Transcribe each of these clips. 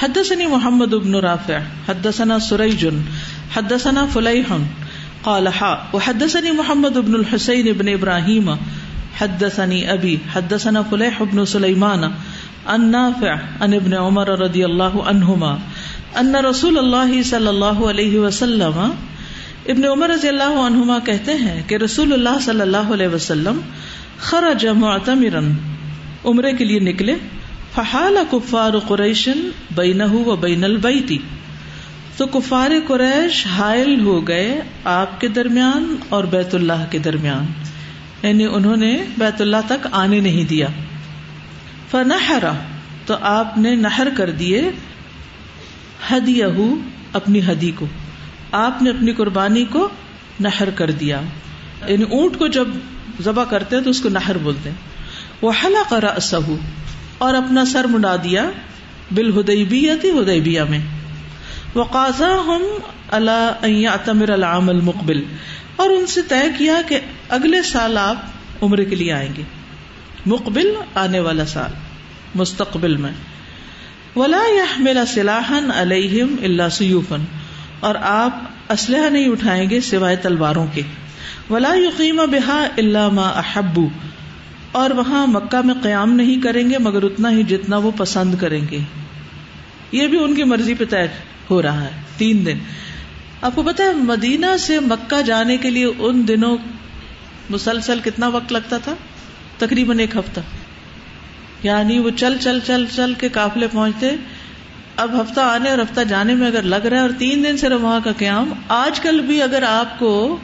حدثني محمد بن رافع، حدثنا سريج، حدثنا فليح، قال حا وحدثني محمد بن الحسين بن ابراهيم حدثني ابي حدثنا فليح بن سليمان، عن نافع، عن ابن عمر رضي الله عنهما ان رسول الله صلى الله عليه وسلم، ابن عمر رضی اللہ عنہما کہتے ہیں کہ رسول اللہ صلی اللہ علیہ وسلم خرج معتمرا، عمرے کے لیے نکلے فحال کفار قریشن بینہ و بین البیتی تو کفار قریش حائل ہو گئے آپ کے درمیان اور بیت اللہ کے درمیان۔ یعنی انہوں نے بیت اللہ تک آنے نہیں دیا۔ فنحرا تو آپ نے نہر کر دیے ہدی اپنی ہدی کو۔ آپ نے اپنی قربانی کو نہر کر دیا۔ یعنی اونٹ کو جب ذبح کرتے ہیں تو اس کو نہر بولتے ہیں۔ وہ حلا کرا اور اپنا سر مڈا دیا بال ہدیبیتی میں۔ وہ قاضا ہم اللہ العام المقبل۔ اور ان سے طے کیا کہ اگلے سال آپ عمرے کے لیے آئیں گے۔ مقبل آنے والا سال، مستقبل میں۔ ولا یا سلاحن علیہم اللہ سیوفن اور آپ اسلحہ نہیں اٹھائیں گے سوائے تلواروں کے۔ ولا یقیم بحا اللہ ما احبو۔ اور وہاں مکہ میں قیام نہیں کریں گے مگر اتنا ہی جتنا وہ پسند کریں گے۔ یہ بھی ان کی مرضی پہ طے ہو رہا ہے، تین دن۔ آپ کو پتا ہے، مدینہ سے مکہ جانے کے لیے ان دنوں مسلسل کتنا وقت لگتا تھا؟ تقریباً ایک ہفتہ۔ یعنی وہ چل چل چل چل کے قافلے پہنچتے۔ اب ہفتہ آنے اور ہفتہ جانے میں اگر لگ رہا ہے اور تین دن سے وہاں کا قیام، آج کل بھی اگر آپ کو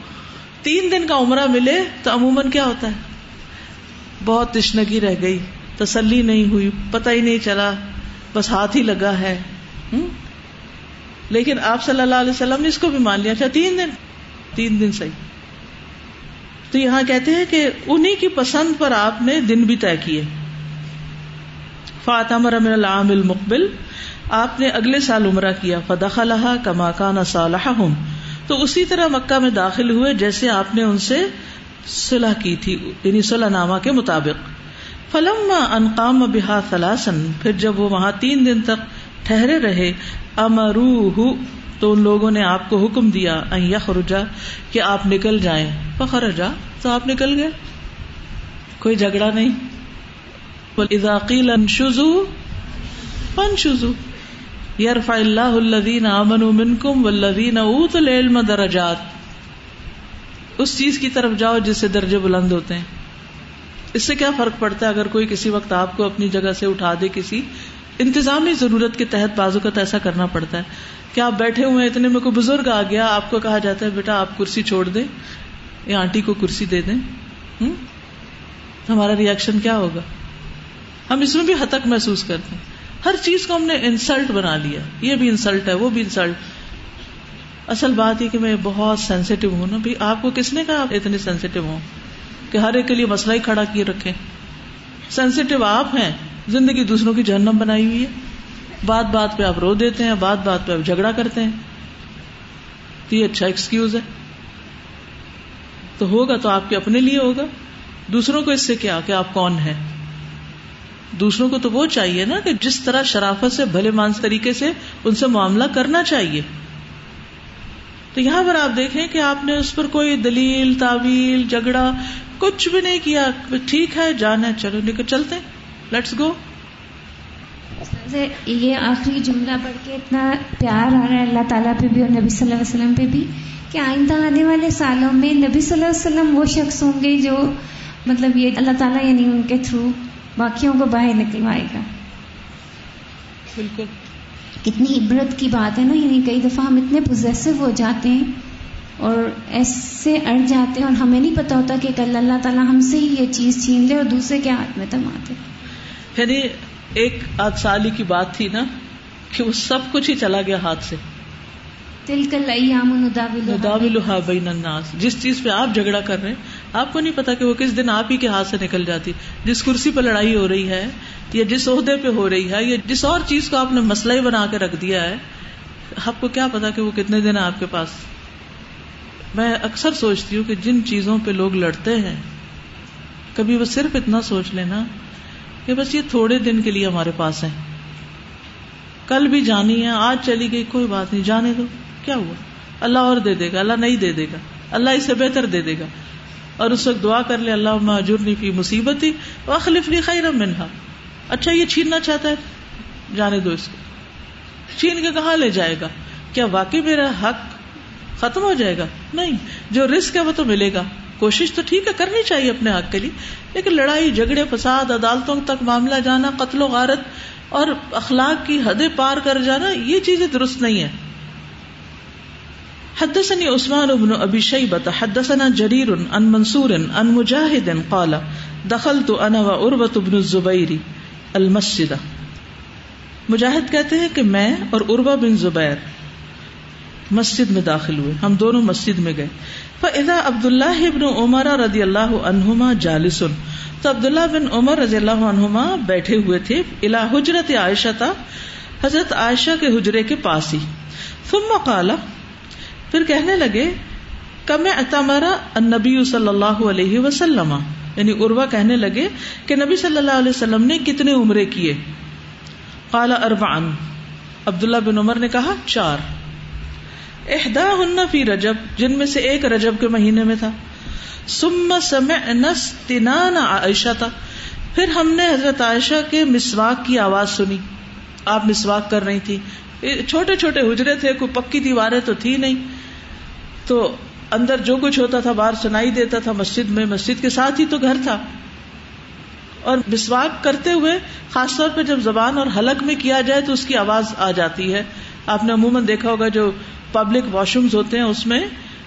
تین دن کا عمرہ ملے تو عموماً کیا ہوتا ہے؟ بہت تشنگی رہ گئی، تسلی نہیں ہوئی، پتہ ہی نہیں چلا، بس ہاتھ ہی لگا ہے۔ لیکن آپ صلی اللہ علیہ وسلم نے اس کو بھی مان لیا اچھا تین دن۔ تین دن صحیح۔ تو یہاں کہتے ہیں کہ انہیں کی پسند پر آپ نے دن بھی طے کیے۔ فاطمہ رم العام المقبل آپ نے اگلے سال عمرہ کیا فدخ الحا کما کان صالح تو اسی طرح مکہ میں داخل ہوئے، جیسے آپ نے ان سے صلح کی تھی یعنی صلح نامہ کے مطابق۔ فلم انقام بحا فلاسن پھر جب وہ وہاں تین دن تک ٹھہرے رہے امرو تو ان لوگوں نے آپ کو حکم دیا یخرجا، کہ آپ نکل جائیں۔ فخرجا، تو آپ نکل گئے۔ کوئی جھگڑا نہیں۔ اذاقیل انشزو، فانشزو۔ یرفع اللہ الذین آمنوا منکم والذین اوتوا العلم درجات۔ اس چیز کی طرف جاؤ جس سے درجے بلند ہوتے ہیں۔ اس سے کیا فرق پڑتا ہے اگر کوئی کسی وقت آپ کو اپنی جگہ سے اٹھا دے کسی انتظامی ضرورت کے تحت بازو کا ایسا کرنا پڑتا ہے۔ کہ آپ بیٹھے ہوئے ہیں؟ اتنے میں کوئی بزرگ آ گیا، آپ کو کہا جاتا ہے، بیٹا، آپ کرسی چھوڑ دیں، یا آنٹی کو کرسی دے دیں۔ ہمارا ریئیکشن کیا ہوگا؟ ہم اس میں بھی حتک محسوس کرتے ہیں۔ ہر چیز کو ہم نے انسلٹ بنا لیا۔ یہ بھی انسلٹ ہے، وہ بھی انسلٹ اصل بات یہ کہ میں بہت سینسیٹیو ہوں نا. آپ کو کس نے کہا آپ اتنے سینسیٹیو ہوں کہ ہر ایک کے لیے مسئلہ ہی کھڑا کیے رکھے سینسیٹیو آپ ہیں. زندگی دوسروں کی جہنم بنائی ہوئی ہے. بات بات پہ آپ رو دیتے ہیں، بات بات پہ آپ جھگڑا کرتے ہیں. تو یہ اچھا ایکسکیوز ہے. تو ہوگا تو آپ کے اپنے لیے ہوگا. دوسروں کو اس سے کیا کہ آپ کون ہیں؟ دوسروں کو تو وہ چاہیے نا کہ جس طرح شرافت سے، بھلے مانس طریقے سے ان سے معاملہ کرنا چاہیے. تو یہاں پر آپ دیکھیں کہ آپ نے اس پر کوئی دلیل تعویل جھگڑا کچھ بھی نہیں کیا ٹھیک ہے جانا چلو لے کر چلتے لیٹس گو یہ آخری جملہ پڑھ کے اتنا پیار آ رہا ہے اللہ تعالیٰ پہ بھی اور نبی صلی اللہ علیہ وسلم پہ بھی کہ آئندہ آنے والے سالوں میں نبی صلی اللہ علیہ وسلم وہ شخص ہوں گے جو مطلب یہ اللہ تعالیٰ یعنی ان کے تھرو باقیوں کو باہر نکلوائے گا۔ بالکل۔ کتنی عبرت کی بات ہے نا یعنی کئی دفعہ ہم اتنے پوزیسو ہو جاتے ہیں اور ایسے اڑ جاتے ہیں اور ہمیں نہیں پتا ہوتا کہ کل اللہ تعالیٰ ہم سے ہی یہ چیز چھین لے اور دوسرے کے ہاتھ میں تماتے یعنی ایک آدھ سالی کی بات تھی نا کہ وہ سب کچھ ہی چلا گیا ہاتھ سے۔ الناس۔ جس چیز پہ آپ جھگڑا کر رہے ہیں آپ کو نہیں پتا کہ وہ کس دن آپ ہی کے ہاتھ سے نکل جاتی۔ جس کرسی پہ لڑائی ہو رہی ہے یا جس عہدے پہ ہو رہی ہے یا جس اور چیز کو آپ نے مسئلہ ہی بنا کے رکھ دیا ہے، آپ کو کیا پتا کہ وہ کتنے دن ہے آپ کے پاس؟ میں اکثر سوچتی ہوں کہ جن چیزوں پہ لوگ لڑتے ہیں، کبھی وہ صرف اتنا سوچ لینا کہ بس یہ تھوڑے دن کے لیے ہمارے پاس ہیں۔ کل بھی جانی ہے، آج چلی گئی، کوئی بات نہیں، جانے دو۔ کیا ہوا؟ اللہ اور دے دے گا، اللہ نہیں دے دے گا۔ اللہ اسے بہتر دے دے گا۔ اور اس وقت دعا کر لے اللہ معجور فی مصیبت ہی وخلف لی خیر منہا۔ اچھا یہ چھیننا چاہتا ہے؟ جانے دو اس کو۔ چھین کے کہاں لے جائے گا؟ کیا واقعی میرا حق ختم ہو جائے گا؟ نہیں، جو رسک ہے وہ تو ملے گا۔ کوشش تو ٹھیک ہے، کرنی چاہیے اپنے حق کے لیے، لیکن لڑائی، جھگڑے، فساد، عدالتوں تک معاملہ جانا، قتل و غارت اور اخلاق کی حدیں پار کر جانا، یہ چیزیں درست نہیں ہے حدثني عثمان بن ابي شيبه حدثنا جرير عن منصور عن مجاهد قال، دخلت انا وعروه بن الزبير المسجد۔ مجاہد کہتے ہیں کہ میں اور عروہ بن زبیر مسجد میں داخل ہوئے۔ ہم دونوں مسجد میں گئے۔ فاذا عبد الله بن عمر رضی اللہ عنہما جالس۔ تو عبداللہ بن عمر رضی اللہ عنہما بیٹھے ہوئے تھے الى حجرت عائشہ تھا حضرت عائشہ کے حجرے کے پاس ہی۔ ثم قال، پھر کہنے لگے کم اتمرا نبی صلی اللہ علیہ وسلم۔ یعنی اروا کہنے لگے کہ نبی صلی اللہ علیہ وسلم نے کتنے عمرے کیے؟ کالا اربان عبداللہ بن عمر نے کہا، چار۔ احدا ہن فی رجب، جن میں سے ایک رجب کے مہینے میں تھا۔ سم نس تنان عائشہ تھا پھر ہم نے حضرت عائشہ کے مسواک کی آواز سنی۔ آپ مسواک کر رہی تھی چھوٹے چھوٹے حجرے تھے، کوئی پکی دیواریں تو تھی نہیں۔ تو اندر جو کچھ ہوتا تھا، باہر سنائی دیتا تھا، مسجد میں، مسجد کے ساتھ ہی تو گھر تھا۔ اور مسواک کرتے ہوئے، خاص طور پہ جب زبان اور حلق میں کیا جائے تو اس کی آواز آ جاتی ہے۔ آپ نے عموماً دیکھا ہوگا جو پبلک واش رومز ہوتے ہیں، اس میں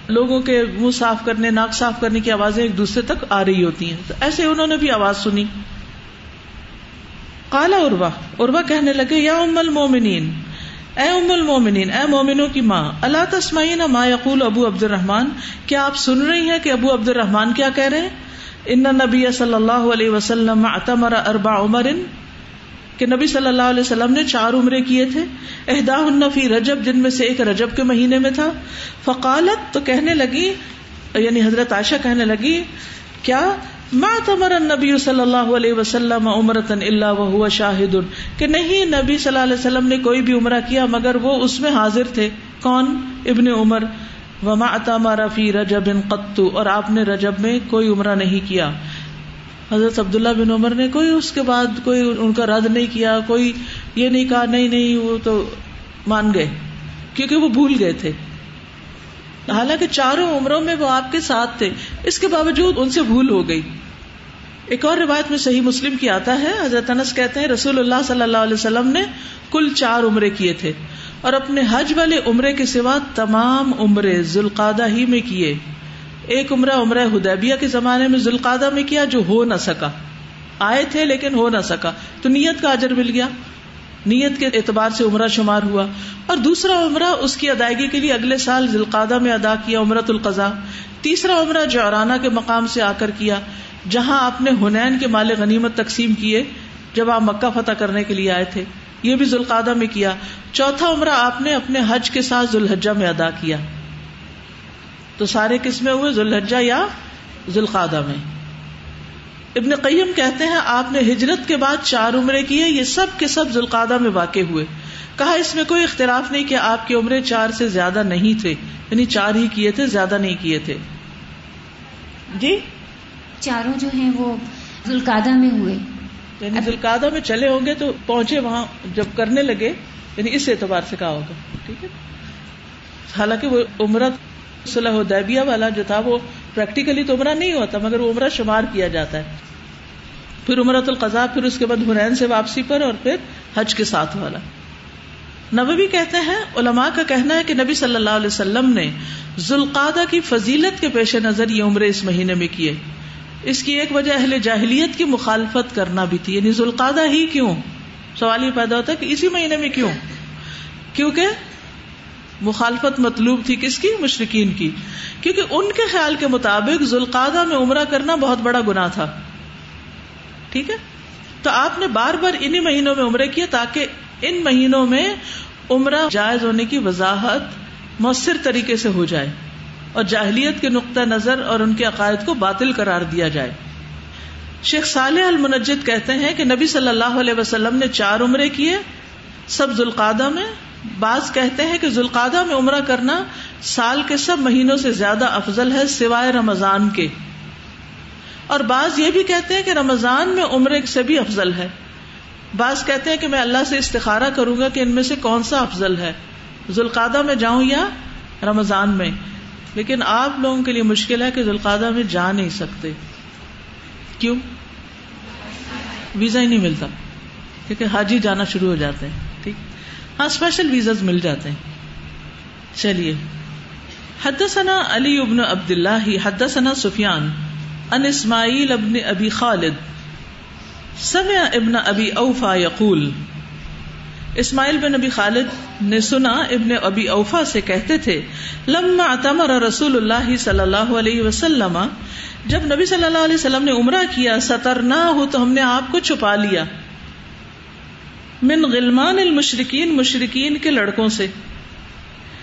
لوگوں کے منہ صاف کرنے، ناک صاف کرنے کی آوازیں ایک دوسرے تک آ رہی ہوتی ہیں۔ تو ایسے انہوں نے بھی آواز سنی۔ کالا اروا اروا کہنے لگے، یا ام المومنین اے ام المومنین، اے مومنوں کی ماں اللہ تسمعین ما یقول ابو عبد الرحمان کیا آپ سن رہی ہیں کہ ابو عبد الرحمان کیا کہہ رہے ہیں؟ ان نبی صلی اللہ علیہ وسلم اتمر اربع عمر، کہ نبی صلی اللہ علیہ وسلم نے چار عمرے کیے تھے۔ اہدا فی رجب، جن میں سے ایک رجب کے مہینے میں تھا۔ فقالت، تو کہنے لگی یعنی حضرت عائشہ کہنے لگی، کیا ما تمر نبی صلی اللہ علیہ وسلم عمرتن اللہ وہ شاہد. کہ نہیں، نبی صلی اللہ علیہ وسلم نے کوئی بھی عمرہ کیا، مگر وہ اس میں حاضر تھے. کون؟ ابن عمر. وما اتامارا فی رجب قطو اور آپ نے رجب میں کوئی عمرہ نہیں کیا. حضرت عبداللہ بن عمر نے کوئی اس کے بعد کوئی ان کا رد نہیں کیا، کوئی یہ نہیں کہا، نہیں نہیں، وہ تو مان گئے، کیونکہ وہ بھول گئے تھے. حالانکہ چاروں عمروں میں وہ آپ کے ساتھ تھے۔ اس کے باوجود ان سے بھول ہو گئی۔ ایک اور روایت میں صحیح مسلم کی آتا ہے۔ حضرت انس کہتے ہیں، رسول اللہ صلی اللہ علیہ وسلم نے کل چار عمرے کیے تھے اور اپنے حج والے عمرے کے سوا تمام عمرے ذوالقادہ ہی میں کیے۔ ایک عمرہ عمرہ ہدیبیہ کے زمانے میں ذوالقادہ میں کیا جو ہو نہ سکا۔ آئے تھے لیکن ہو نہ سکا۔ تو نیت کا اجر مل گیا۔ نیت کے اعتبار سے عمرہ شمار ہوا اور دوسرا عمرہ اس کی ادائیگی کے لیے اگلے سال ذوالقادہ میں ادا کیا عمرت القضا تیسرا عمرہ جورانہ کے مقام سے آ کر کیا، جہاں آپ نے ہنین کے مال غنیمت تقسیم کیے جب آپ مکہ فتح کرنے کے لیے آئے تھے، یہ بھی ذوالقادہ میں کیا۔ چوتھا عمرہ آپ نے اپنے حج کے ساتھ ذوالحجہ میں ادا کیا۔ تو سارے کس میں ہوئے، ذوالحجہ یا ذوالقادہ میں۔ ابن قیم کہتے ہیں آپ نے ہجرت کے بعد چار عمرے کیے یہ سب کے سب ذوالقادہ میں واقع ہوئے۔ کہا اس میں کوئی اختلاف نہیں کہ آپ کے عمرے چار سے زیادہ نہیں تھے یعنی چار ہی کیے تھے زیادہ نہیں کیے تھے۔ جی؟ چاروں جو ہیں وہ ذوالقادہ میں ہوئے۔ یعنی ذوالقادہ میں چلے ہوں گے تو پہنچے وہاں جب کرنے لگے یعنی اس اعتبار سے کہا ہوگا ٹھیک ہے؟ حالانکہ وہ عمرہ صلاح دیبیا والا جو تھا وہ پریکٹیکلی تو عمرہ نہیں ہوتا، مگر وہ عمرہ شمار کیا جاتا ہے۔ پھر عمرت القضا پھر اس کے بعد حنین سے واپسی پر اور پھر حج کے ساتھ والا۔ نبوی کہتے ہیں، علماء کا کہنا ہے کہ نبی صلی اللہ علیہ وسلم نے ذوالقادہ کی فضیلت کے پیش نظر یہ عمرے اس مہینے میں کیے۔ اس کی ایک وجہ اہل جاہلیت کی مخالفت کرنا بھی تھی۔ یعنی ذوالقادہ ہی کیوں؟ سوال یہ پیدا ہوتا ہے کہ اسی مہینے میں کیوں؟ کیونکہ مخالفت مطلوب تھی کس کی؟ مشرقین کی۔ کیونکہ ان کے خیال کے مطابق ذوالقادہ میں عمرہ کرنا بہت بڑا گنا تھا۔ ٹھیک ہے؟ تو آپ نے بار بار انہیں مہینوں میں عمرے کیے تاکہ ان مہینوں میں عمرہ جائز ہونے کی وضاحت مؤثر طریقے سے ہو جائے اور جاہلیت کے نقطۂ نظر اور ان کے عقائد کو باطل قرار دیا جائے۔ شیخ صالح المنجد کہتے ہیں کہ نبی صلی اللہ علیہ وسلم نے چار عمرے کیے، سب ذوالقادہ میں بعض کہتے ہیں کہ ذوالقادہ میں عمرہ کرنا سال کے سب مہینوں سے زیادہ افضل ہے سوائے رمضان کے۔ اور بعض یہ بھی کہتے ہیں کہ رمضان میں عمرے سے بھی افضل ہے۔ بعض کہتے ہیں کہ میں اللہ سے استخارہ کروں گا کہ ان میں سے کون سا افضل ہے۔ ذوالقادہ میں جاؤں یا رمضان میں؟ لیکن آپ لوگوں کے لیے مشکل ہے کہ ذوالقادہ میں جا نہیں سکتے۔ کیوں؟ ویزا ہی نہیں ملتا۔ کیونکہ حاجی جانا شروع ہو جاتے ہیں۔ ہاں اسپیشل ویزاز مل جاتے ہیں۔ چلیے۔ حدثنا علی ابن عبد اللہ حدثنا سفیان ان اسماعیل ابن ابی خالد۔ سمع ابن ابی اوفا یقول، اسماعیل بن ابی خالد نے سنا، ابن ابی اوفا سے کہتے تھے، لما اتمر رسول اللہ صلی اللہ علیہ وسلم، جب نبی صلی اللہ علیہ وسلم نے عمرہ کیا سترنا ہو تو ہم نے آپ کو چھپا لیا۔ من غلمان المشرقین مشرقین کے لڑکوں سے۔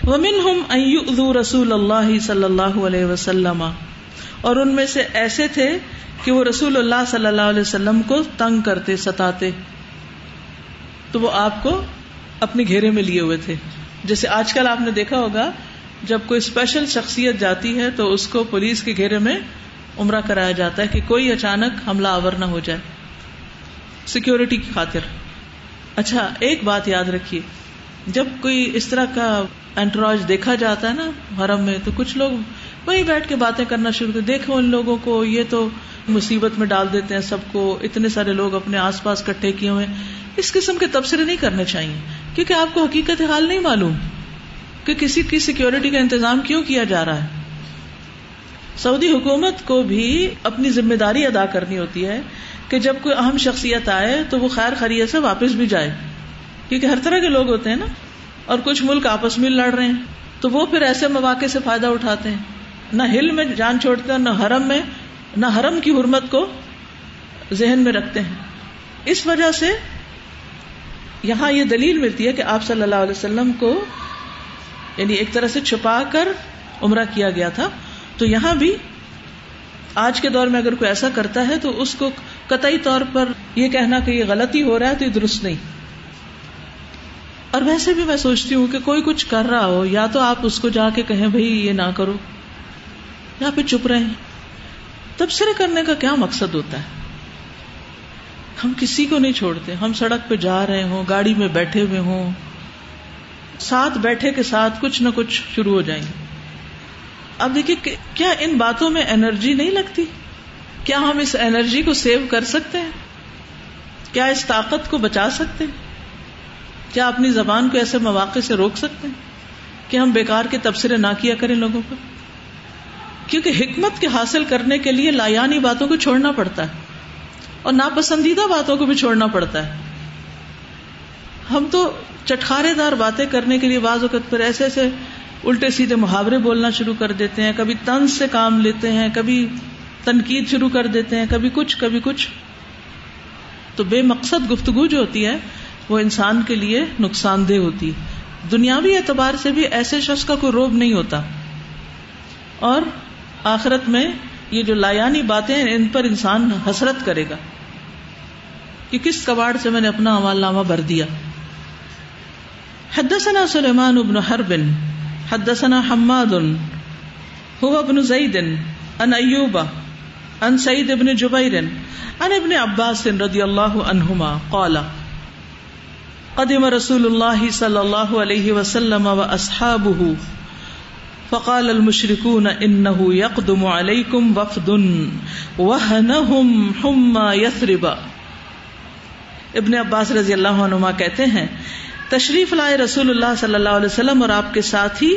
ومن ہم رسول اللہ صلی اللہ علیہ وسلم۔ اور ان میں سے ایسے تھے کہ وہ رسول اللہ صلی اللہ علیہ وسلم کو تنگ کرتے، ستاتے۔ تو وہ آپ کو اپنے گھیرے میں لیے ہوئے تھے۔ جیسے آج کل آپ نے دیکھا ہوگا، جب کوئی اسپیشل شخصیت جاتی ہے تو اس کو پولیس کے گھیرے میں عمرہ کرایا جاتا ہے کہ کوئی اچانک حملہ آور نہ ہو جائے۔ سیکورٹی کی خاطر۔ اچھا ایک بات یاد رکھیے، جب کوئی اس طرح کا اینٹراج دیکھا جاتا ہے نا حرم میں، تو کچھ لوگ وہی بیٹھ کے باتیں کرنا شروع کر، دیکھو ان لوگوں کو، یہ تو مصیبت میں ڈال دیتے ہیں سب کو، اتنے سارے لوگ اپنے آس پاس کٹھے کیے ہوئے اس قسم کے تبصرے نہیں کرنے چاہیے، کیونکہ آپ کو حقیقت حال نہیں معلوم کہ کسی کی سیکورٹی کا انتظام کیوں کیا جا رہا ہے۔ سعودی حکومت کو بھی اپنی ذمہ داری ادا کرنی ہوتی ہے کہ جب کوئی اہم شخصیت آئے تو وہ خیر خرید سے واپس بھی جائے۔ کیونکہ ہر طرح کے لوگ ہوتے ہیں نا، اور کچھ ملک آپس میں لڑ رہے ہیں، تو وہ پھر ایسے مواقع سے فائدہ اٹھاتے ہیں۔ نہ ہل میں جان چھوڑتے ہیں، نہ حرم میں، نہ حرم کی حرمت کو ذہن میں رکھتے ہیں۔ اس وجہ سے یہاں یہ دلیل ملتی ہے کہ آپ صلی اللہ علیہ وسلم کو یعنی ایک طرح سے چھپا کر عمرہ کیا گیا تھا۔ تو یہاں بھی آج کے دور میں اگر کوئی ایسا کرتا ہے تو اس کو قطعی طور پر یہ کہنا کہ یہ غلطی ہو رہا ہے تو یہ درست نہیں۔ اور ویسے بھی میں سوچتی ہوں کہ کوئی کچھ کر رہا ہو، یا تو آپ اس کو جا کے کہیں بھائی یہ نہ کرو، یا پھر چپ رہے ہیں تبصرے کرنے کا کیا مقصد ہوتا ہے؟ ہم کسی کو نہیں چھوڑتے، ہم سڑک پہ جا رہے ہوں، گاڑی میں بیٹھے ہوئے ہوں، ساتھ بیٹھے کے ساتھ کچھ نہ کچھ شروع ہو جائیں گے۔ اب دیکھیے کیا ان باتوں میں انرجی نہیں لگتی؟ کیا ہم اس انرجی کو سیو کر سکتے ہیں؟ کیا اس طاقت کو بچا سکتے ہیں؟ کیا اپنی زبان کو ایسے مواقع سے روک سکتے ہیں کہ ہم بیکار کے تبصرے نہ کیا کریں لوگوں کو کیونکہ حکمت کے حاصل کرنے کے لیے لایانی باتوں کو چھوڑنا پڑتا ہے اور ناپسندیدہ باتوں کو بھی چھوڑنا پڑتا ہے۔ ہم تو چٹخارے دار باتیں کرنے کے لیے بعض وقت پر ایسے ایسے الٹے سیدھے محاورے بولنا شروع کر دیتے ہیں، کبھی تنز سے کام لیتے ہیں، کبھی تنقید شروع کر دیتے ہیں، کبھی کچھ کبھی کچھ۔ تو بے مقصد گفتگو جو ہوتی ہے، وہ انسان کے لیے نقصان دہ ہوتی۔ دنیاوی اعتبار سے بھی ایسے شخص کا کوئی روب نہیں ہوتا۔ اور آخرت میں یہ جو لایانی باتیں ان پر انسان حسرت کرے گا کہ کس کباڑ سے میں نے اپنا عمال نامہ بھر دیا۔ حدثنا سلیمان ابن حرب حدثنا حماد، هو ابن زید ان ایوب ان سعید ابن جبیر ان ابن عباس رضی اللہ عنہما قال، قدم رسول اللہ صلی اللہ علیہ وسلم و اصحابہ فقال المشركون انه يقدم عليكم وفد، وهنهم حمى يثرب. ابن عباس رضی اللہ عنہما کہتے ہیں تشریف لائے رسول اللہ صلی اللہ علیہ وسلم اور آپ کے ساتھ ہی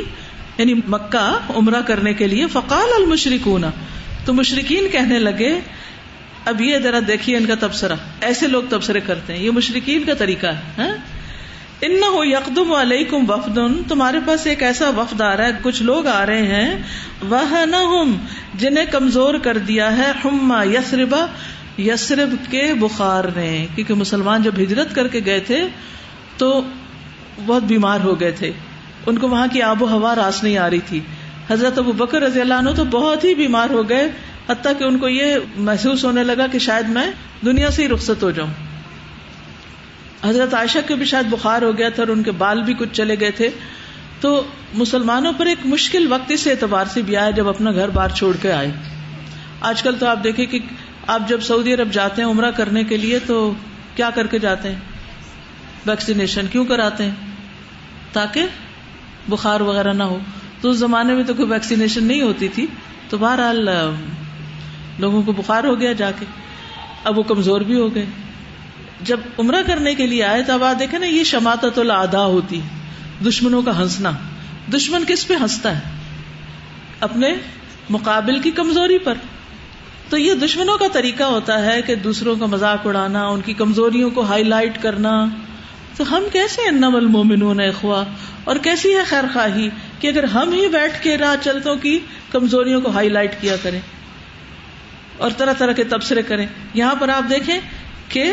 یعنی مکہ عمرہ کرنے کے لیے، فقال المشرکون۔ تو مشرقین کہنے لگے، اب یہ ذرا دیکھیے ان کا تبصرہ۔ ایسے لوگ تبصرے کرتے ہیں، یہ مشرقین کا طریقہ ہے ہاں؟ ان ہو یکدم علیکم وفد۔ تمہارے پاس ایک ایسا وفد آ رہا ہے، کچھ لوگ آ رہے ہیں۔ وہ نہ جنہیں کمزور کر دیا ہے ہما یسربا یسرب کے بخار نے کیونکہ مسلمان جب ہجرت کر کے گئے تھے تو بہت بیمار ہو گئے تھے۔ ان کو وہاں کی آب و ہوا راس نہیں آ رہی تھی۔ حضرت ابو بکر رضی اللہ عنہ تو بہت ہی بیمار ہو گئے۔ حتیٰ کہ ان کو یہ محسوس ہونے لگا کہ شاید میں دنیا سے ہی رخصت ہو جاؤں۔ حضرت عائشہ کے بھی شاید بخار ہو گیا تھا اور ان کے بال بھی کچھ چلے گئے تھے۔ تو مسلمانوں پر ایک مشکل وقت اس اعتبار سے بھی آیا جب اپنا گھر بار چھوڑ کے آئے۔ آج کل تو آپ دیکھیں کہ آپ جب سعودی عرب جاتے ہیں عمرہ کرنے کے لیے تو کیا کر کے جاتے ہیں؟ ویکسینیشن کیوں کراتے ہیں؟ تاکہ بخار وغیرہ نہ ہو۔ تو اس زمانے میں تو کوئی ویکسینیشن نہیں ہوتی تھی۔ تو بہرحال، لوگوں کو بخار ہو گیا جا کے۔ اب وہ کمزور بھی ہو گئے۔ جب عمرہ کرنے کے لیے آئے تو اب آپ دیکھیں نا، یہ شماعت الدا ہوتی دشمنوں کا ہنسنا۔ دشمن کس پہ ہنستا ہے؟ اپنے مقابل کی کمزوری پر۔ تو یہ دشمنوں کا طریقہ ہوتا ہے کہ دوسروں کا مذاق اڑانا، ان کی کمزوریوں کو ہائی لائٹ کرنا۔ تو ہم کیسے انم المومنون اخوا اور کیسی ہے خیر خواہی کہ اگر ہم ہی بیٹھ کے راہ چلتوں کی کمزوریوں کو ہائی لائٹ کیا کریں اور طرح طرح کے تبصرے کریں؟ یہاں پر آپ دیکھیں کہ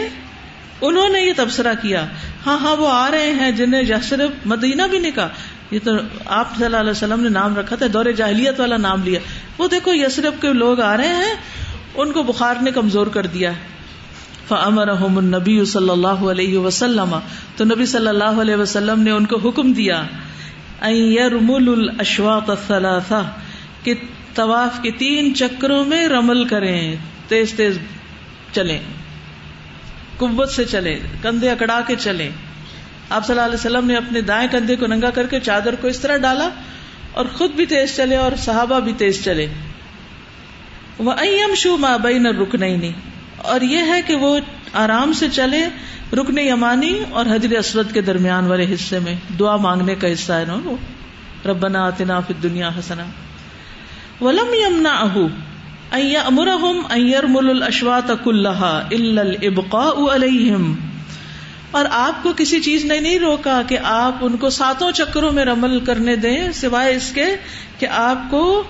انہوں نے یہ تبصرہ کیا۔ ہاں ہاں وہ آ رہے ہیں جنہیں یسرف مدینہ بھی نہیں کہا۔ یہ تو آپ صلی اللہ علیہ وسلم نے نام رکھا تھا، دور جاہلیت والا نام لیا۔ وہ دیکھو یسرف کے لوگ آ رہے ہیں، ان کو بخار نے کمزور کر دیا۔ فمرحم النبی صلی اللہ علیہ وسلم۔ تو نبی صلی اللہ علیہ وسلم نے ان کو حکم دیا رمول الشواق کہ طواف کے تین چکروں میں رمل کریں، تیز تیز چلیں، قوت سے چلے کندھے اکڑا کے چلے آپ صلی اللہ علیہ وسلم نے اپنے دائیں کندھے کو ننگا کر کے چادر کو اس طرح ڈالا اور خود بھی تیز چلے اور صحابہ بھی تیز چلے۔ وہ ایم شو ماں بئی نہ رک نہیں اور یہ ہے کہ وہ آرام سے چلے رکن یمانی اور حجر اسود کے درمیان والے حصے میں۔ دعا مانگنے کا حصہ ہے نا وہ۔ ربنا آتنا فی دنیا حسنا۔ ولم یمنا اہو امرحم ایئر مل الشوات کلحا البقا علیہم۔ اور آپ کو کسی چیز نے نہیں روکا کہ آپ ان کو ساتوں چکروں میں رمل کرنے دیں، سوائے اس کے کہ آپ کو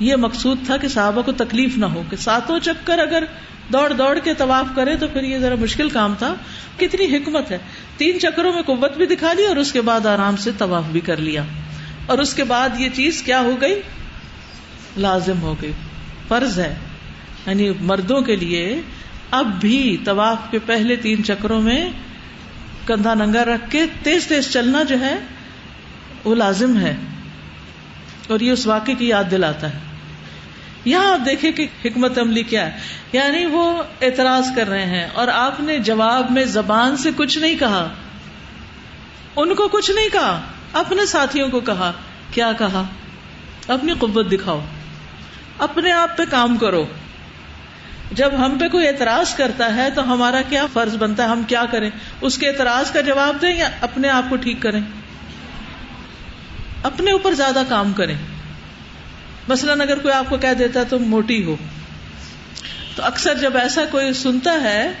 یہ مقصود تھا کہ صحابہ کو تکلیف نہ ہو، کہ ساتوں چکر اگر دوڑ دوڑ کے طواف کرے تو پھر یہ ذرا مشکل کام تھا۔ کتنی حکمت ہے۔ تین چکروں میں قوت بھی دکھا دی اور اس کے بعد آرام سے طواف بھی کر لیا۔ اور اس کے بعد یہ چیز کیا ہو گئی؟ لازم ہو گئی۔ فرض ہے۔ یعنی مردوں کے لیے اب بھی طواف کے پہلے تین چکروں میں کندھا ننگا رکھ کے تیز تیز چلنا جو ہے، وہ لازم ہے۔ اور یہ اس واقعے کی یاد دلاتا ہے۔ یہاں آپ دیکھیں کہ حکمت عملی کیا ہے۔ یعنی وہ اعتراض کر رہے ہیں اور آپ نے جواب میں زبان سے کچھ نہیں کہا۔ ان کو کچھ نہیں کہا۔ اپنے ساتھیوں کو کہا۔ کیا کہا؟ اپنی قوت دکھاؤ۔ اپنے آپ پہ کام کرو۔ جب ہم پہ کوئی اعتراض کرتا ہے تو ہمارا کیا فرض بنتا ہے؟ ہم کیا کریں؟ اس کے اعتراض کا جواب دیں یا اپنے آپ کو ٹھیک کریں؟ اپنے اوپر زیادہ کام کریں۔ مثلاً اگر کوئی آپ کو کہہ دیتا ہے تم موٹی ہو۔ تو اکثر جب ایسا کوئی سنتا ہے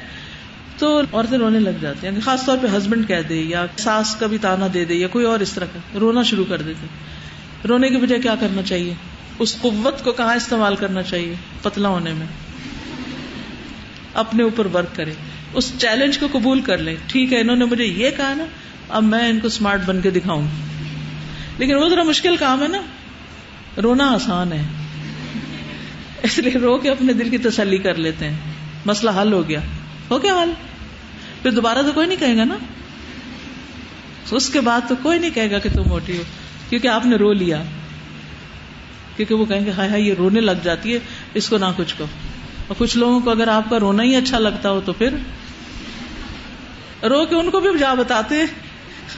تو عورتیں رونے لگ جاتی ہیں۔ یعنی خاص طور پہ ہسبینڈ کہہ دے یا ساس کا بھی تانا دے دے یا کوئی اور اس طرح کا۔ رونا شروع کر دیتے۔ رونے کی بجائے کیا کرنا چاہیے؟ اس قوت کو کہاں استعمال کرنا چاہیے؟ پتلا ہونے میں۔ اپنے اوپر ورک کرے اس چیلنج کو قبول کر لیں۔ ٹھیک ہے، انہوں نے مجھے یہ کہا نا، اب میں ان کو اسمارٹ بن کے دکھاؤں۔ لیکن وہ ذرا مشکل کام ہے نا۔ رونا آسان ہے۔ اس لیے رو کے اپنے دل کی تسلی کر لیتے ہیں۔ مسئلہ حل ہو گیا۔ ہو گیا حل۔ پھر دوبارہ تو کوئی نہیں کہے گا نا۔ اس کے بعد تو کوئی نہیں کہے گا کہ تم موٹی ہو۔ کیونکہ آپ نے رو لیا۔ کیونکہ وہ کہیں گے، ہائے ہائے، یہ رونے لگ جاتی ہے۔ اس کو نہ کچھ کو اور کچھ لوگوں کو اگر آپ کا رونا ہی اچھا لگتا ہو تو پھر؟ رو کے ان کو بھی جا بتاتے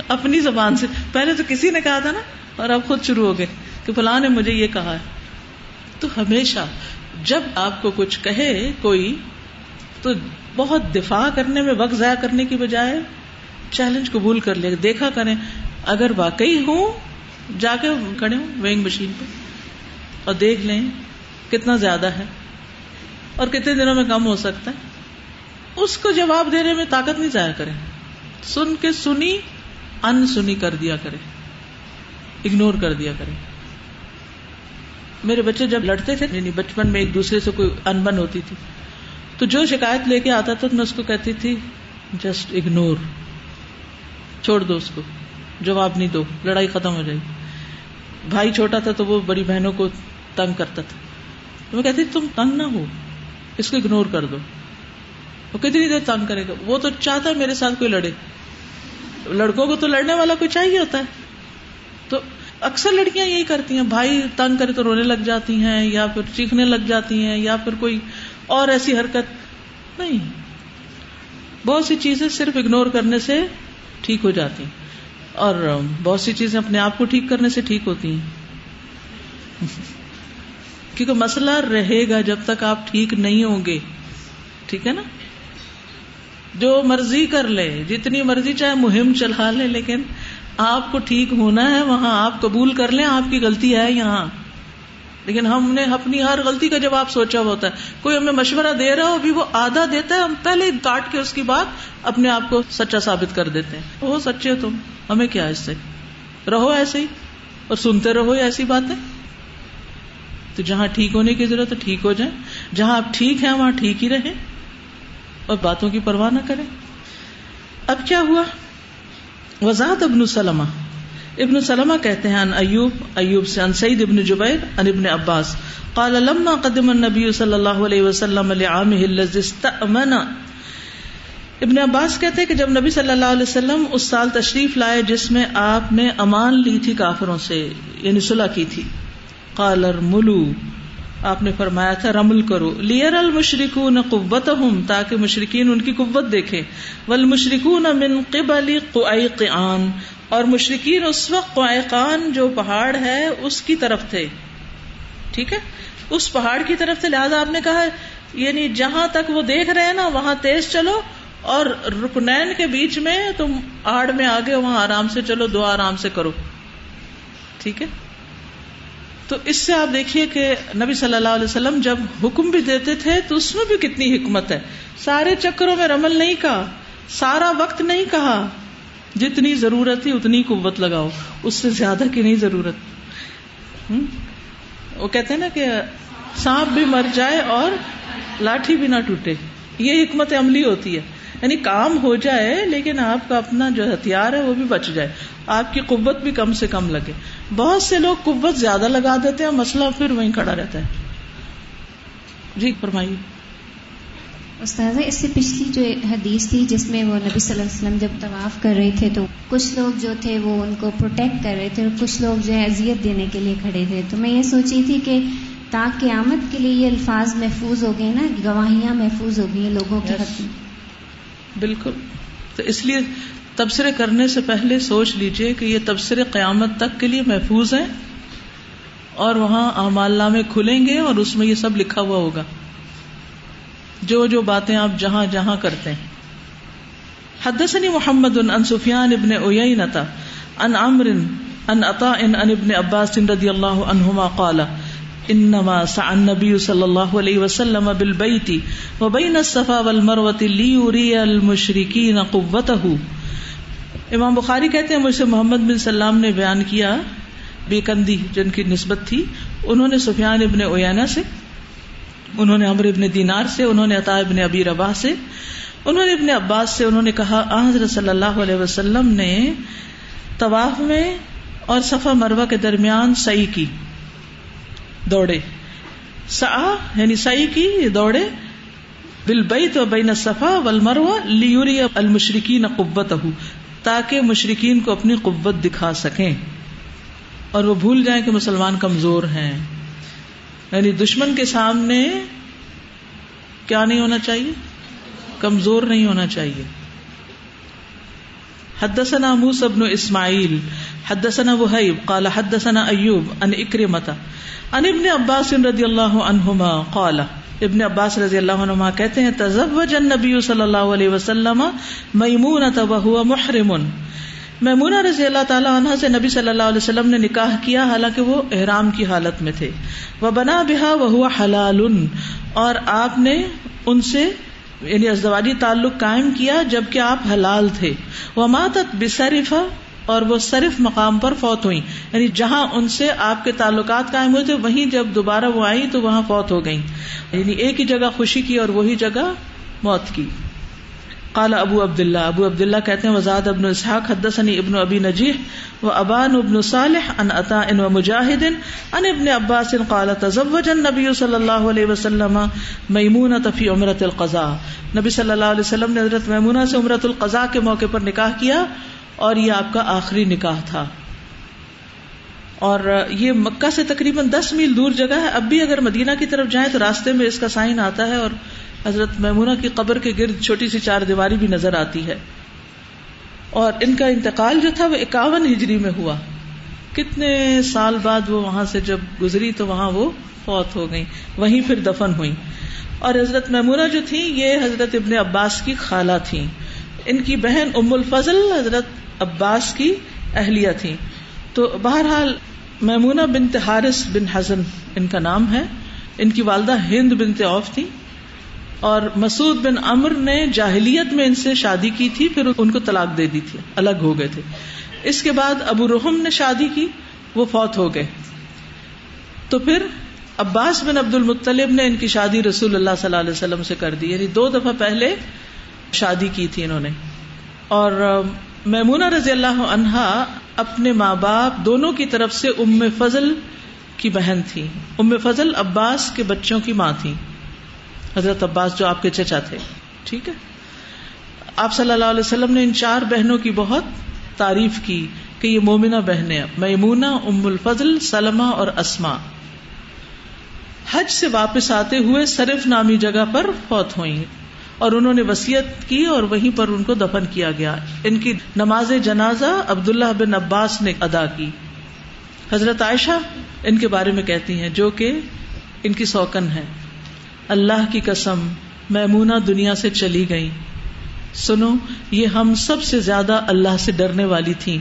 اپنی زبان سے۔ پہلے تو کسی نے کہا تھا نا، اور اب خود شروع ہو گئے۔ کہ فلاں نے مجھے یہ کہا ہے۔ تو ہمیشہ جب آپ کو کچھ کہے کوئی، تو بہت دفاع کرنے میں، وقت ضائع کرنے کی بجائے چیلنج قبول کر لے۔ دیکھا کریں، اگر واقعی ہوں، جا کے کھڑے ہوں ویئنگ مشین پہ اور دیکھ لیں کتنا زیادہ ہے اور کتنے دنوں میں کم ہو سکتا ہے۔ اس کو جواب دینے میں طاقت نہیں ضائع کریں۔ سن کے سنی ان سنی کر دیا کرے اگنور کر دیا کرے میرے بچے جب لڑتے تھے یعنی بچپن میں ایک دوسرے سے کوئی انبن ہوتی تھی، تو جو شکایت لے کے آتا تھا، تو میں اس کو کہتی تھی جسٹ اگنور چھوڑ دو اس کو، جواب نہیں دو، لڑائی ختم ہو جائے گی. بھائی چھوٹا تھا، تو وہ بڑی بہنوں کو تنگ کرتا تھا۔ تو میں کہتی، تم تنگ نہ ہو، اس کو اگنور کر دو۔ وہ کتنی دیر تنگ کرے گا۔ وہ تو چاہتا ہے میرے ساتھ کوئی لڑے۔ لڑکوں کو تو لڑنے والا کوئی چاہیے ہوتا ہے۔ تو اکثر لڑکیاں یہی کرتی ہیں، بھائی تنگ کرے تو رونے لگ جاتی ہیں یا پھر چیخنے لگ جاتی ہیں یا پھر کوئی اور ایسی حرکت۔ نہیں۔ بہت سی چیزیں صرف اگنور کرنے سے ٹھیک ہو جاتی اور بہت سی چیزیں اپنے آپ کو ٹھیک کرنے سے ٹھیک ہوتی ہیں۔ کیونکہ مسئلہ رہے گا جب تک آپ ٹھیک نہیں ہوں گے۔ ٹھیک ہے نا؟ جو مرضی کر لے، جتنی مرضی چاہے مہم چلا لے، لیکن آپ کو ٹھیک ہونا ہے، وہاں آپ قبول کر لیں، آپ کی غلطی ہے یہاں۔ لیکن ہم نے اپنی ہر غلطی کا جب آپ سوچا ہوتا ہے۔ کوئی ہمیں مشورہ دے رہا ہو ابھی وہ آدھا دیتا ہے، ہم پہلے کاٹ کے اس کی بات اپنے آپ کو سچا ثابت کر دیتے ہیں۔ وہ سچے ہو تم، ہمیں کیا اس سے؟ رہو ایسے ہی، اور سنتے رہو ایسی باتیں۔ تو جہاں ٹھیک ہونے کی ضرورت ہے، ٹھیک ہو جائیں۔ جہاں آپ ٹھیک ہیں، وہاں ٹھیک ہی رہیں۔ اور باتوں کی پرواہ نہ کریں۔ اب کیا ہوا؟ وزاد ابن سلمہ۔ ابن سلمہ کہتے ہیں ان ایوب ایوب سے ان سعید ابن جبیر ان ابن عباس۔ قال، لما قدم النبی صلی اللہ علیہ وسلم لعامه الذي استأمن. ابن عباس کہتے ہیں کہ جب نبی صلی اللہ علیہ وسلم اس سال تشریف لائے جس میں آپ نے امان لی تھی کافروں سے یعنی صلح کی تھی۔ قالر ملو آپ نے فرمایا تھا، رمل کرو۔ لیئر المشرق نہ قوت ہوں تاکہ مشرقین ان کی قوت دیکھے ول مشرق من قبل قان اور مشرقین اس وقت قان جو پہاڑ ہے، اس کی طرف تھے۔ ٹھیک ہے؟ اس پہاڑ کی طرف تھے۔ لہٰذا آپ نے کہا یعنی جہاں تک وہ دیکھ رہے ہیں نا، وہاں تیز چلو۔ اور رکنین کے بیچ میں تم آڑ میں آگے، وہاں آرام سے چلو، دو آرام سے کرو۔ ٹھیک ہے؟ تو اس سے آپ دیکھیے کہ نبی صلی اللہ علیہ وسلم جب حکم بھی دیتے تھے تو اس میں بھی کتنی حکمت ہے۔ سارے چکروں میں رمل نہیں کہا، سارا وقت نہیں کہا۔ جتنی ضرورت تھی اتنی قوت لگاؤ، اس سے زیادہ کی نہیں ضرورت۔ وہ کہتے ہیں نا کہ سانپ بھی مر جائے اور لاٹھی بھی نہ ٹوٹے۔ یہ حکمت عملی ہوتی ہے۔ یعنی کام ہو جائے لیکن آپ کا اپنا جو ہتھیار ہے وہ بھی بچ جائے آپ کی قوت بھی کم سے کم لگے۔ بہت سے لوگ قوت زیادہ لگا دیتے ہیں مسئلہ پھر وہیں کھڑا رہتا ہے۔ جی فرمائیے۔ استاذہ اس سے پچھلی جو حدیث تھی جس میں وہ نبی صلی اللہ علیہ وسلم جب طواف کر رہے تھے تو کچھ لوگ جو تھے وہ ان کو پروٹیکٹ کر رہے تھے اور کچھ لوگ جو ہے اذیت دینے کے لیے کھڑے تھے۔ تو میں یہ سوچی تھی کہ تا قیامت کے لیے یہ الفاظ محفوظ ہو گئے نا گواہیاں محفوظ ہو گئی ہیں لوگوں کے میں۔ بالکل۔ تو اس لیے تبصرے کرنے سے پہلے سوچ لیجیے کہ یہ تبصرے قیامت تک کے لیے محفوظ ہیں اور وہاں اعمال نامے کھلیں گے اور اس میں یہ سب لکھا ہوا ہوگا۔ جو جو باتیں آپ جہاں جہاں کرتے ہیں۔ حدثني محمد ان سفیان ابن اوینتا ان عمر ان عطاء ان ابن عباس رضی اللہ عنہما قال انما سعى النبي صلى الله عليه وسلم بالبيت وبين الصفا والمروه ليري المشركين قوته۔ امام بخاری کہتے ہیں، مجھ سے محمد بن سلام نے بیان کیا بے کندی جن کی نسبت تھی۔ انہوں نے سفیان ابن اویانا سے، انہوں نے عمر ابن دینار سے، انہوں نے عطا ابن ابی ربا سے۔ انہوں نے ابن عباس سے، انہوں نے کہا حضرت صلی اللہ علیہ وسلم نے طواف میں اور صفا مروا کے درمیان سعی کی۔ دوڑے۔ سا یعنی سعی کی دوڑے۔ بل بئی تو بین صفا ول لیوری المشرقین قبت تاکہ مشرقین کو اپنی قوت دکھا سکیں۔ اور وہ بھول جائیں کہ مسلمان کمزور ہیں۔ یعنی دشمن کے سامنے کیا نہیں ہونا چاہیے؟ کمزور نہیں ہونا چاہیے۔ حدثنا موسى بن اسماعیل حدثنا وهيب قال حدثنا ایوب ان اکرمتا ان ابن عباس رضی اللہ عنہما قال، ابن عباس رضی اللہ عنہما کہتے ہیں، تزوج النبی صلی اللہ علیہ وسلم میمونة وهو محرم۔ میمونہ رضی اللہ تعالیٰ عنہ سے نبی صلی اللہ علیہ وسلم نے نکاح کیا، حالانکہ وہ احرام کی حالت میں تھے۔ وہ بنا بہا وہ حلال۔ اور آپ نے ان سے یعنی ازدواجی تعلق قائم کیا جبکہ آپ حلال تھے۔ وہ ماتت بصرفا اور وہ صرف مقام پر فوت ہوئی یعنی جہاں ان سے آپ کے تعلقات قائم ہوئے تھے، وہیں جب دوبارہ وہ آئی تو وہاں فوت ہو گئی یعنی ایک ہی جگہ خوشی کی اور وہی جگہ موت کی۔ قال ابو عبد اللہ ابو عبد اللہ کہتے ہیں، وزاد ابن اسحاق حدثني ابن ابی نجیح و ابان ابن صالح ان عطاء و مجاہد ان ابن عباس قال تزوج النبي صلی اللہ علیہ وسلم میمونہ فی عمرۃ القضاء۔ نبی صلی اللہ علیہ وسلم نے حضرت میمونہ سے عمرۃ القضاء کے موقع پر نکاح کیا۔ اور یہ آپ کا آخری نکاح تھا۔ اور یہ مکہ سے تقریباً دس میل دور جگہ ہے۔ اب بھی اگر مدینہ کی طرف جائیں تو راستے میں اس کا سائن آتا ہے اور حضرت میمونہ کی قبر کے گرد چھوٹی سی چار دیواری بھی نظر آتی ہے۔ اور ان کا انتقال جو تھا وہ اکاون ہجری میں ہوا۔ کتنے سال بعد وہ وہاں سے جب گزری تو وہاں وہ فوت ہو گئی وہیں پھر دفن ہوئی اور حضرت میمونہ جو تھی یہ حضرت ابن عباس کی خالہ تھی ان کی بہن ام الفضل، حضرت عباس کی اہلیہ تھی۔ تو بہرحال میمونہ بن تہارس بن حزن ان کا نام ہے، ان کی والدہ ہند بن اوف تھی۔ اور مسعود بن امر نے جاہلیت میں ان سے شادی کی تھی، پھر ان کو طلاق دے دی تھی، الگ ہو گئے تھے۔ اس کے بعد ابو رحم نے شادی کی، وہ فوت ہو گئے۔ تو پھر عباس بن عبد المطلب نے ان کی شادی رسول اللہ صلی اللہ علیہ وسلم سے کر دی یعنی دو دفعہ پہلے شادی کی تھی انہوں نے۔ اور میمونہ رضی اللہ عنہا اپنے ماں باپ دونوں کی طرف سے ام فضل کی بہن تھی۔ ام فضل عباس کے بچوں کی ماں تھی۔ حضرت عباس جو آپ کے چچا تھے۔ ٹھیک ہے؟ آپ صلی اللہ علیہ وسلم نے ان چار بہنوں کی بہت تعریف کی کہ یہ مومنہ بہنیں میمونہ، ام الفضل سلما اور اسما حج سے واپس آتے ہوئے صرف نامی جگہ پر فوت ہوئی اور انہوں نے وسیعت کی اور وہیں پر ان کو دفن کیا گیا۔ ان کی نماز جنازہ عبداللہ بن عباس نے ادا کی۔ حضرت عائشہ ان کے بارے میں کہتی ہیں جو کہ ان کی سوکن ہے اللہ کی قسم، میمونہ دنیا سے چلی گئی سنو، یہ ہم سب سے زیادہ اللہ سے ڈرنے والی تھی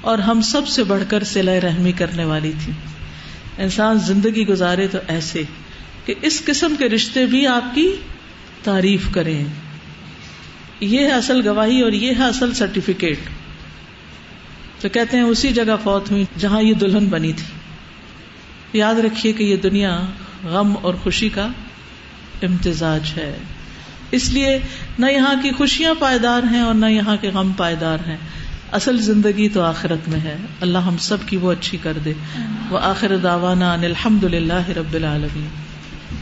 اور ہم سب سے بڑھ کر سلا رحمی کرنے والی تھی انسان زندگی گزارے تو ایسے کہ اس قسم کے رشتے بھی آپ کی تعریف کریں۔ یہ ہے اصل گواہی اور یہ ہے اصل سرٹیفکیٹ تو کہتے ہیں اسی جگہ فوت ہوئی جہاں یہ دلہن بنی تھی۔ یاد رکھیے کہ یہ دنیا غم اور خوشی کا امتزاج ہے۔ اس لیے نہ یہاں کی خوشیاں پائیدار ہیں اور نہ یہاں کے غم پائیدار ہیں۔ اصل زندگی تو آخرت میں ہے۔ اللہ ہم سب کی وہ اچھی کر دے۔ وہ آخر داوانا الحمد للہ رب العالمین۔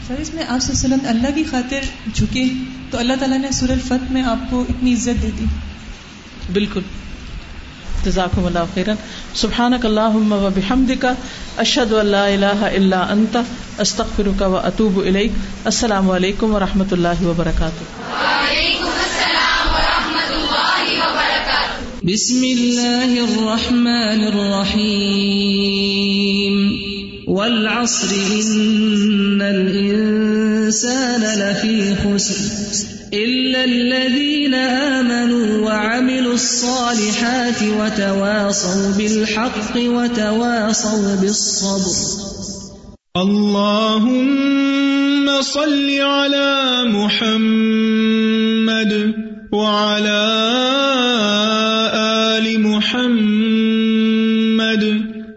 سر اس میں آپ سے سلم اللہ کی خاطر جھکے تو اللہ تعالیٰ نے سور الفت میں آپ کو اتنی عزت دے دی۔ بالکل۔ جزاکم اللہ خیرن سبحانک اللہم و بحمدک اشہد ان لا الہ الا انت استغفرک و اتوب الیک۔ السلام علیکم و رحمۃ اللہ وبرکاتہ۔ بسم اللہ الرحمن الرحیم۔ والعصر ان الانسان لفی خسر إلا الذين آمنوا وعملوا الصالحات وتواصوا بالحق وتواصوا بالصبر. اللهم صل على محمد وعلى